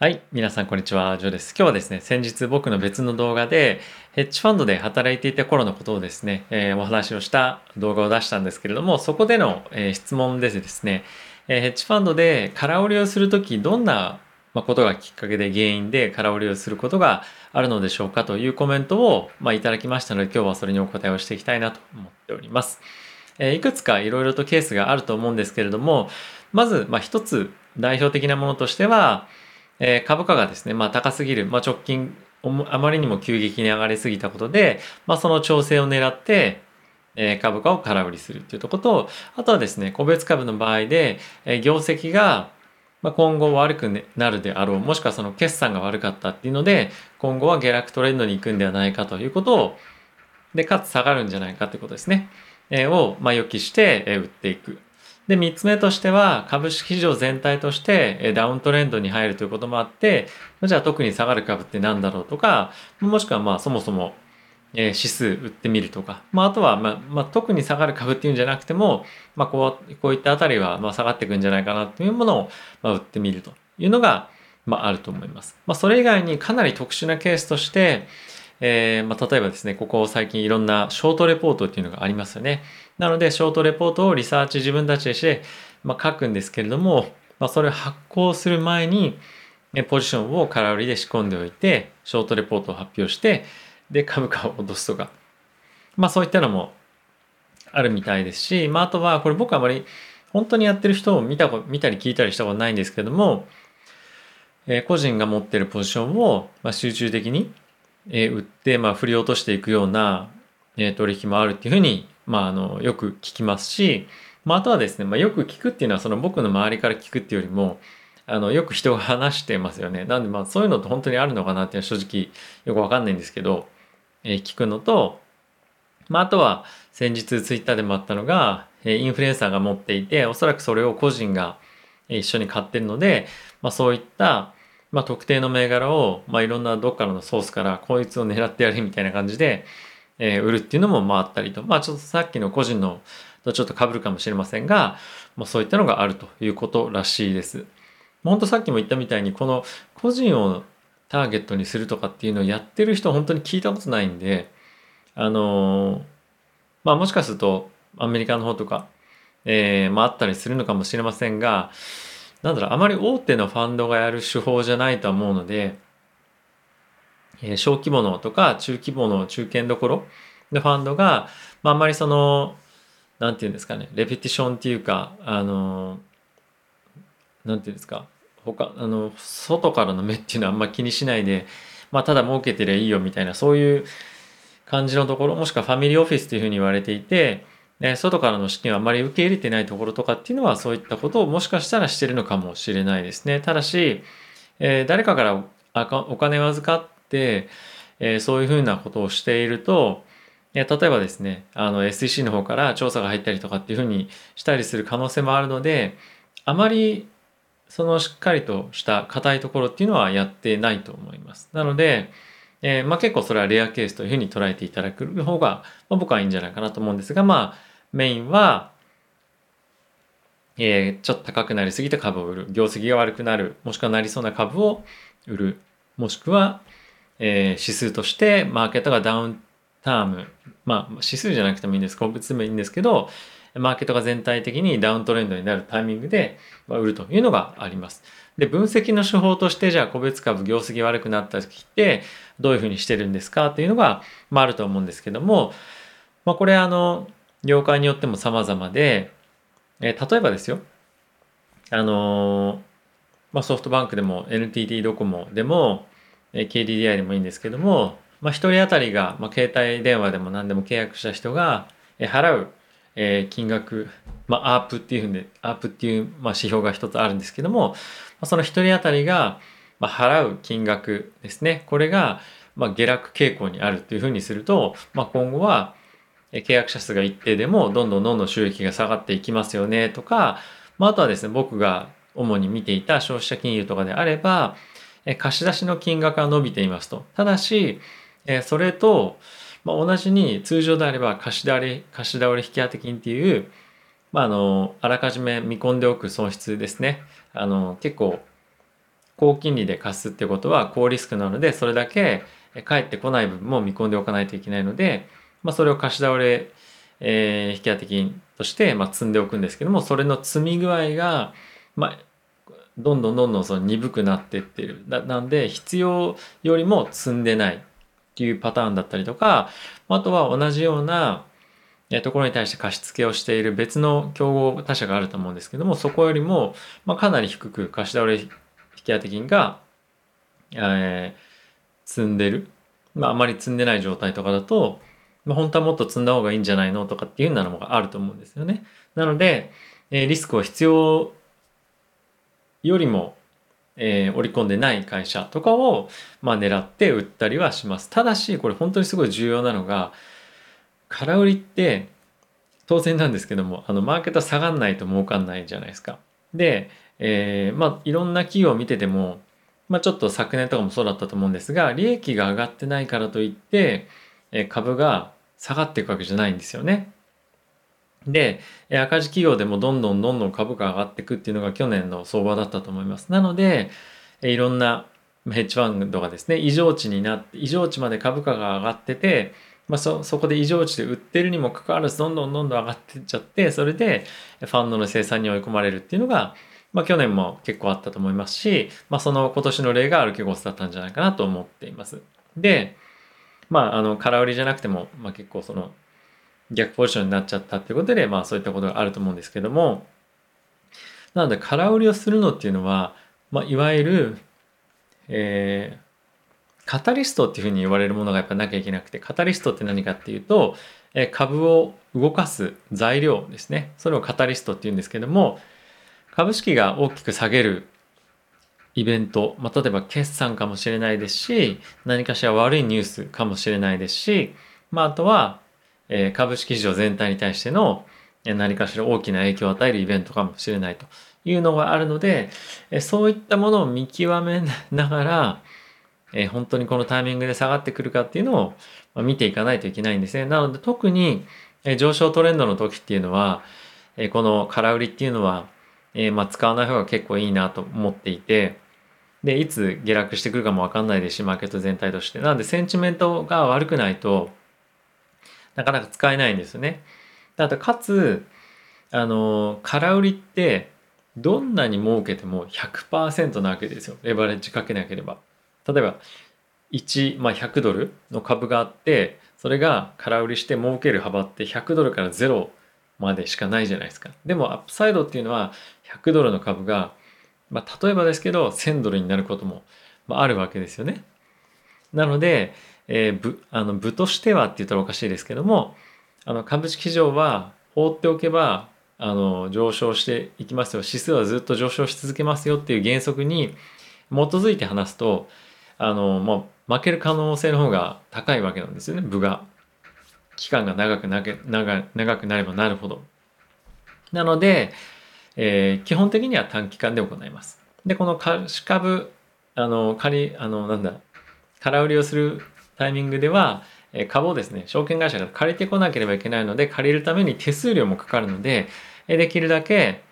はい。皆さん、こんにちは。ジョーです。今日はですね、先日僕の別の動画で、ヘッジファンドで働いていた頃のことをですね、えー、お話をした動画を出したんですけれども、そこでの、えー、質問でですね、えー、ヘッジファンドで空売りをするとき、どんなことがきっかけで原因で空売りをすることがあるのでしょうかというコメントを、まあ、いただきましたので、今日はそれにお答えをしていきたいなと思っております。えいくつかいろいろとケースがあると思うんですけれども、まず、まあ、一つ代表的なものとしては、えー、株価がですね、まあ、高すぎる、まあ、直近あまりにも急激に上がりすぎたことで、まあ、その調整を狙って、えー、株価を空売りするっていうところとあとはですね個別株の場合で、えー、業績がま、今後悪くなるであろうもしくはその決算が悪かったっていうので今後は下落トレンドに行くんではないかということをでかつ下がるんじゃないかということですね、えー、を、まあ、予期して、えー、売っていく。で、3つ目としては、株式市場全体としてダウントレンドに入るということもあって、じゃあ特に下がる株って何だろうとか、もしくはまあそもそも指数売ってみるとか、まあ、あとは、まあ、まあ、特に下がる株っていうんじゃなくても、まあ、こう、こういったあたりは、まあ、下がっていくんじゃないかなっていうものを、まあ、売ってみるというのが、まあ、あると思います。まあ、それ以外にかなり特殊なケースとして、えー、まあ、例えばですね、ここ最近いろんなショートレポートっていうのがありますよね。なので、ショートレポートをリサーチ自分たちでして、まあ、書くんですけれども、まあ、それを発行する前に、ポジションを空売りで仕込んでおいて、ショートレポートを発表して、で、株価を落とすとか、まあそういったのもあるみたいですし、まああとは、これ僕はあまり本当にやってる人を見た見たり聞いたりしたことないんですけども、えー、個人が持ってるポジションを、まあ、集中的にえ売って、まあ、振り落としていくような、え取引もあるっていうふうに、まあ、あのよく聞きますし、まあ、あとはですね、まあ、よく聞くっていうのはその僕の周りから聞くっていうよりもあのよく人が話してますよね。なんでまあそういうのって本当にあるのかなっていうのは正直よくわかんないんですけど、え、聞くのと、まあ、あとは先日ツイッターでもあったのが、え、インフルエンサーが持っていておそらくそれを個人が一緒に買ってるので、まあ、そういったまあ、特定の銘柄を、まあ、いろんなどっからのソースからこいつを狙ってやるみたいな感じで、えー、売るっていうのもまああったりと、まあ、ちょっとさっきの個人のとちょっと被るかもしれませんが、まあ、そういったのがあるということらしいです。本当さっきも言ったみたいにこの個人をターゲットにするとかっていうのをやってる人本当に聞いたことないんであのー、まあもしかするとアメリカの方とか、えー、まああったりするのかもしれませんがなんだろう、あまり大手のファンドがやる手法じゃないと思うので、えー、小規模のとか中規模の中堅どころのファンドが、まあ、あんまりその、なんていうんですかね、レペティションっていうか、あの、なんていうんですか、他、あの、外からの目っていうのはあんま気にしないで、まあ、ただ儲けてりゃいいよみたいな、そういう感じのところ、もしくはファミリーオフィスというふうに言われていて、ね、外からの資金をあまり受け入れてないところとかっていうのはそういったことをもしかしたらしてるのかもしれないですね。ただし、えー、誰かからお金を預かって、えー、そういうふうなことをしていると、えー、例えばですね、あの SEC の方から調査が入ったりとかっていうふうにしたりする可能性もあるので、あまりそのしっかりとした硬いところっていうのはやってないと思います。なので、えー、まあ、結構それはレアケースというふうに捉えていただく方が、まあ、僕はいいんじゃないかなと思うんですが、まあ、メインは、えー、ちょっと高くなりすぎた株を売る。業績が悪くなる。もしくはなりそうな株を売る。もしくは、えー、指数としてマーケットがダウンターム。まあ、指数じゃなくてもいいんです。個別でもいいんですけど、マーケットが全体的にダウントレンドになるタイミングで売るというのがあります。で、分析の手法として、じゃあ個別株業績悪くなった時ってどういうふうにしてるんですかというのが、まあ、あると思うんですけども、まあ、これあの、業界によっても様々で、えー、例えばですよ、あのー、まあ、ソフトバンクでも NTT ドコモでも、えー、KDDI でもいいんですけども、まあ、1人当たりが、まあ、携帯電話でも何でも契約した人が、えー、払う、えー、金額、まあ、アープっていうふうで、アープっていう、まあ、指標が一つあるんですけども、まあ、その1人当たりが、まあ、払う金額ですね。これが、まあ、下落傾向にあるっていうふうにすると、まあ、今後は、契約者数が一定でもどんどんどんどん収益が下がっていきますよねとか、まあ、あとはですね僕が主に見ていた消費者金融とかであれば貸し出しの金額が伸びていますと。ただしそれと同じに通常であれば貸し倒れ貸し倒れ引当金っていう、まあ、あのあらかじめ見込んでおく損失ですね。あの結構高金利で貸すってことは高リスクなのでそれだけ返ってこない部分も見込んでおかないといけないので、まあ、それを貸し倒れ、えー、引き当て金として、まあ、積んでおくんですけどもそれの積み具合が、まあ、どんどんどんどんその鈍くなっていってる。なんで必要よりも積んでないっていうパターンだったりとかあとは同じようなところに対して貸付をしている別の競合他社があると思うんですけどもそこよりも、まあ、かなり低く貸し倒れ引き当て金が、えー、積んでる、まあ、あまり積んでない状態とかだと、まあ、本当はもっと積んだ方がいいんじゃないのとかっていうようなのがあると思うんですよね。なので、えー、リスクを必要よりも、えー、織り込んでない会社とかを、まあ、狙って売ったりはします。ただし、これ本当にすごい重要なのが、空売りって当然なんですけども、あの、マーケット下がんないと儲かんないじゃないですか。で、えー、まあ、いろんな企業を見てても、まあ、ちょっと昨年とかもそうだったと思うんですが、利益が上がってないからといって、株が下がっていくわけじゃないんですよね。で、赤字企業でもどんどんどんどん株価上がっていくっていうのが去年の相場だったと思います。なので、いろんなヘッジファンドがですね、異常値になって、異常値まで株価が上がってて、まあ、そ、そこで異常値で売ってるにもかかわらず、どんどんどんどん上がってっちゃって、それでファンドの生産に追い込まれるっていうのが、まあ、去年も結構あったと思いますし、まあ、その今年の例がアルケゴスだったんじゃないかなと思っています。で、まあ、あの、空売りじゃなくても、まあ、結構その、逆ポジションになっちゃったっていうことで、まあそういったことがあると思うんですけども、なので空売りをするのっていうのは、まあ、いわゆる、えー、カタリストっていうふうに言われるものがやっぱなきゃいけなくて、カタリストって何かっていうと、えー、株を動かす材料ですね。それをカタリストっていうんですけども、株式が大きく下げるイベント、まあ、例えば決算かもしれないですし、何かしら悪いニュースかもしれないですし、まあ、あとはえ株式市場全体に対しての何かしら大きな影響を与えるイベントかもしれないというのがあるので、そういったものを見極めながら、え本当にこのタイミングで下がってくるかっていうのを見ていかないといけないんですね。なので特に上昇トレンドの時っていうのは、この空売りっていうのは、えまあ、使わない方が結構いいなと思っていて、で、いつ下落してくるかもわかんないですし、マーケット全体として。なので、センチメントが悪くないと、なかなか使えないんですよね。あとかつあの空売りってどんなに儲けても100%なわけですよレバレッジかけなければ。例えば1、まあ、100ドルの株があってそれが空売りして儲ける幅って100ドルから0までしかないじゃないですか。でもアップサイドっていうのは100ドルの株が、まあ、例えばですけど1000ドルになることも、あ、るわけですよね。なのでえー、部あの部としてはって言ったらおかしいですけどもあの株式市場は放っておけばあの上昇していきますよ。指数はずっと上昇し続けますよっていう原則に基づいて話すとあの、まあ、負ける可能性の方が高いわけなんですよね。部が。期間が長くなけ長長くなればなるほど。なので、えー、基本的には短期間で行いますでこの貸株あの借りあのなんだ空売りをするタイミングでは、え株をですね、証券会社が借りてこなければいけないので、借りるために手数料もかかるので、えできるだけ、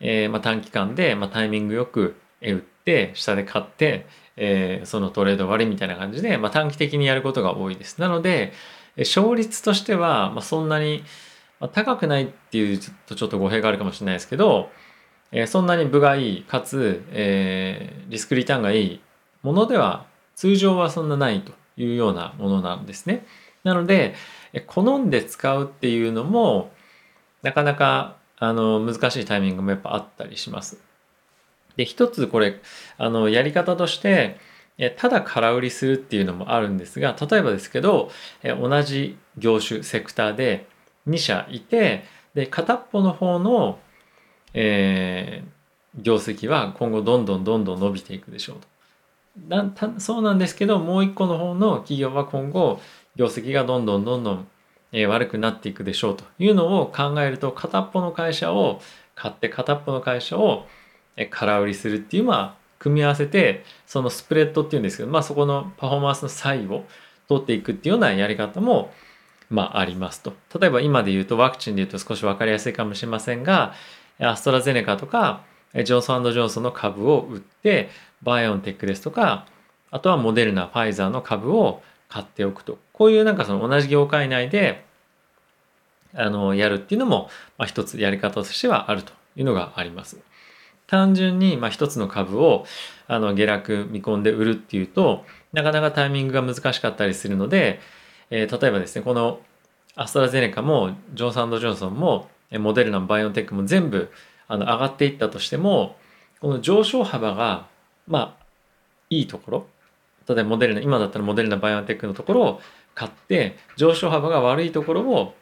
えー、まあ、短期間で、まあ、タイミングよく売って、下で買って、えー、そのトレード終わりみたいな感じで、まあ、短期的にやることが多いです。なので、勝率としては、ま、そんなに、まあ、高くないっていうとちょっと語弊があるかもしれないですけど、えー、そんなに部がいい、かつ、えー、リスクリターンがいいものでは、通常はそんなないというようなものなんですね。なので好んで使うっていうのもなかなかあの難しいタイミングもやっぱあったりします。で一つこれあのやり方としてただ空売りするっていうのもあるんですが例えばですけど同じ業種セクターで2社いてで片っぽの方の、えー、業績は今後どんどんどんどん伸びていくでしょうと。なそうなんですけどもう一個の方の企業は今後業績がどんどんどんどん、え悪くなっていくでしょうというのを考えると片っぽの会社を買って片っぽの会社を空売りするっていうまあ組み合わせてそのスプレッドっていうんですけど、まあ、そこのパフォーマンスの差異を取っていくっていうようなやり方もまあありますと例えば今で言うとワクチンで言うと少し分かりやすいかもしれませんがアストラゼネカとかジョンソンジョンソンの株を売って、バイオンテックですとか、あとはモデルナ、ファイザーの株を買っておくと。こういうなんかその同じ業界内で、あの、やるっていうのも、まあ、一つやり方としてはあるというのがあります。単純に、まあ、一つの株をあの下落見込んで売るっていうとなかなかタイミングが難しかったりするので、えー、例えばですねこのアストラゼネカもジョンソンドジョンソンもモデルナもバイオンテックも全部あの上がっていったとしてもこの上昇幅がまあいいところ例えばモデルナ今だったらモデルナバイオンテックのところを買って上昇幅が悪いところを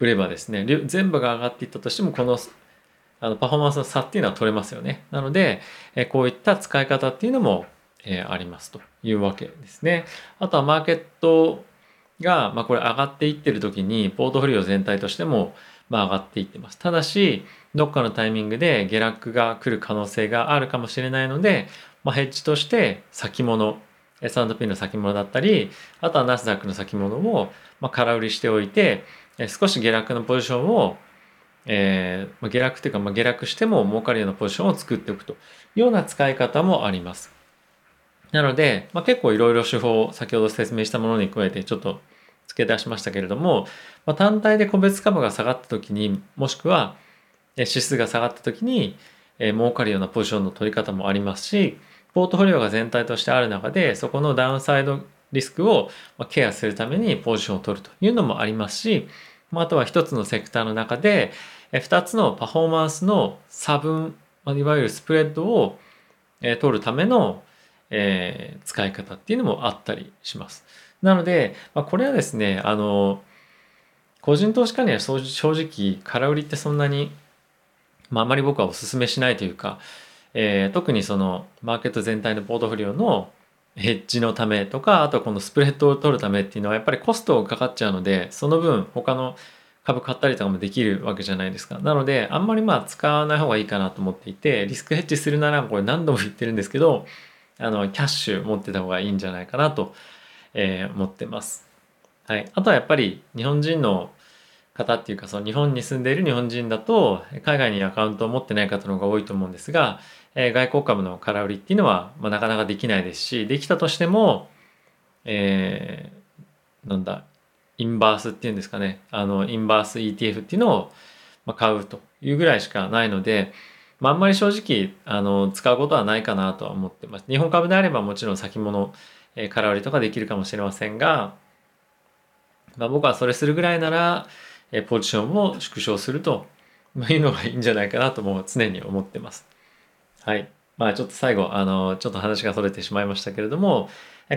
売ればですね全部が上がっていったとしてもこのあのパフォーマンスの差っていうのは取れますよね。なので、えこういった使い方っていうのも、えありますというわけですね。あとはマーケットが、まあ、これ上がっていってる時にポートフォリオ全体としても、まあ、上がっていってます。ただし、どっかのタイミングで下落が来る可能性があるかもしれないので、まあ、ヘッジとして先物、S&P の先物だったり、あとはナスダックの先物を、まあ、空売りしておいて、少し下落のポジションをえー、下落というか、まあ、下落しても儲かるようなポジションを作っておくというような使い方もあります。なので、まあ、結構いろいろ手法、先ほど説明したものに加えてちょっと付け出しましたけれども、まあ、単体で個別株が下がった時に、もしくは指数が下がった時に、えー、儲かるようなポジションの取り方もありますし、ポートフォリオが全体としてある中で、そこのダウンサイドリスクをケアするためにポジションを取るというのもありますし、あとは一つのセクターの中で、2つのパフォーマンスの差分、いわゆるスプレッドを取るためのえ使い方っていうのもあったりします。なのでま、これはですね、あの、個人投資家には正直空売りってそんなに、まあ、あまり僕はお勧めしないというか、えー、特にそのマーケット全体のポートフォリオのヘッジのためとかあとこのスプレッドを取るためっていうのはやっぱりコストがかかっちゃうのでその分他の株買ったりとかもできるわけじゃないですか。なので、あんまりまあ使わない方がいいかなと思っていて、リスクヘッジするなら、これ何度も言ってるんですけど、あの、キャッシュ持ってた方がいいんじゃないかなと、えー、思ってます。はい。あとはやっぱり日本人の方っていうか、その日本に住んでいる日本人だと、海外にアカウントを持ってない方の方が多いと思うんですが、えー、外国株の空売りっていうのは、まあ、なかなかできないですし、できたとしても、えー、なんだ、インバースっていうんですかね、あの、インバース ETF っていうのを買うというぐらいしかないので、まあ、あんまり正直、あの、使うことはないかなとは思ってます。日本株であればもちろん先物、えー、空売りとかできるかもしれませんが、まあ、僕はそれするぐらいなら、えー、ポジションを縮小するというのがいいんじゃないかなともう常に思ってます。はい。まあちょっと最後、あの、ちょっと話がそれてしまいましたけれども、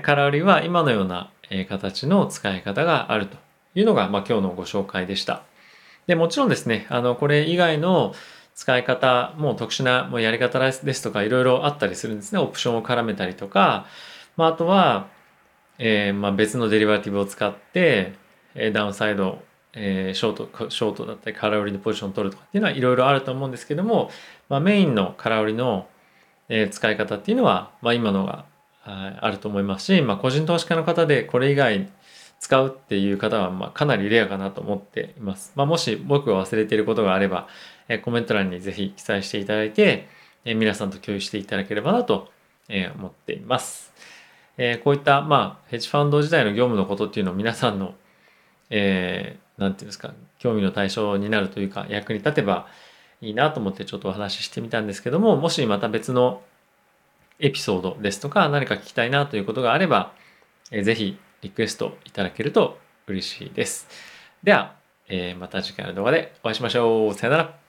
空売りは今のような形の使い方があるというのが、まあ、今日のご紹介でした。で、もちろんですね、あの、これ以外の使い方も特殊なもうやり方ですとかいろいろあったりするんですね。オプションを絡めたりとか、まあ、あとは、えー、まあ別のデリバティブを使って、えダウンサイド、えー、ショート、ショートだったり空売りのポジションを取るとかっていうのはいろいろあると思うんですけども、まあ、メインの空売りの、えー、使い方っていうのは、まあ、今のがあると思いますし、まあ、個人投資家の方でこれ以外使うっていう方はまあかなりレアかなと思っています。まあ、もし僕が忘れていることがあれば、えコメント欄にぜひ記載していただいて、え皆さんと共有していただければなと、え思っています。えこういった、まあ、ヘッジファンド自体の業務のことっていうのを皆さんの、えー、なんていうんですか、興味の対象になるというか、役に立てばいいなと思ってちょっとお話ししてみたんですけども、もしまた別のエピソードですとか何か聞きたいなということがあれば、えー、ぜひリクエストいただけると嬉しいです。では、えー、また次回の動画でお会いしましょう。さよなら。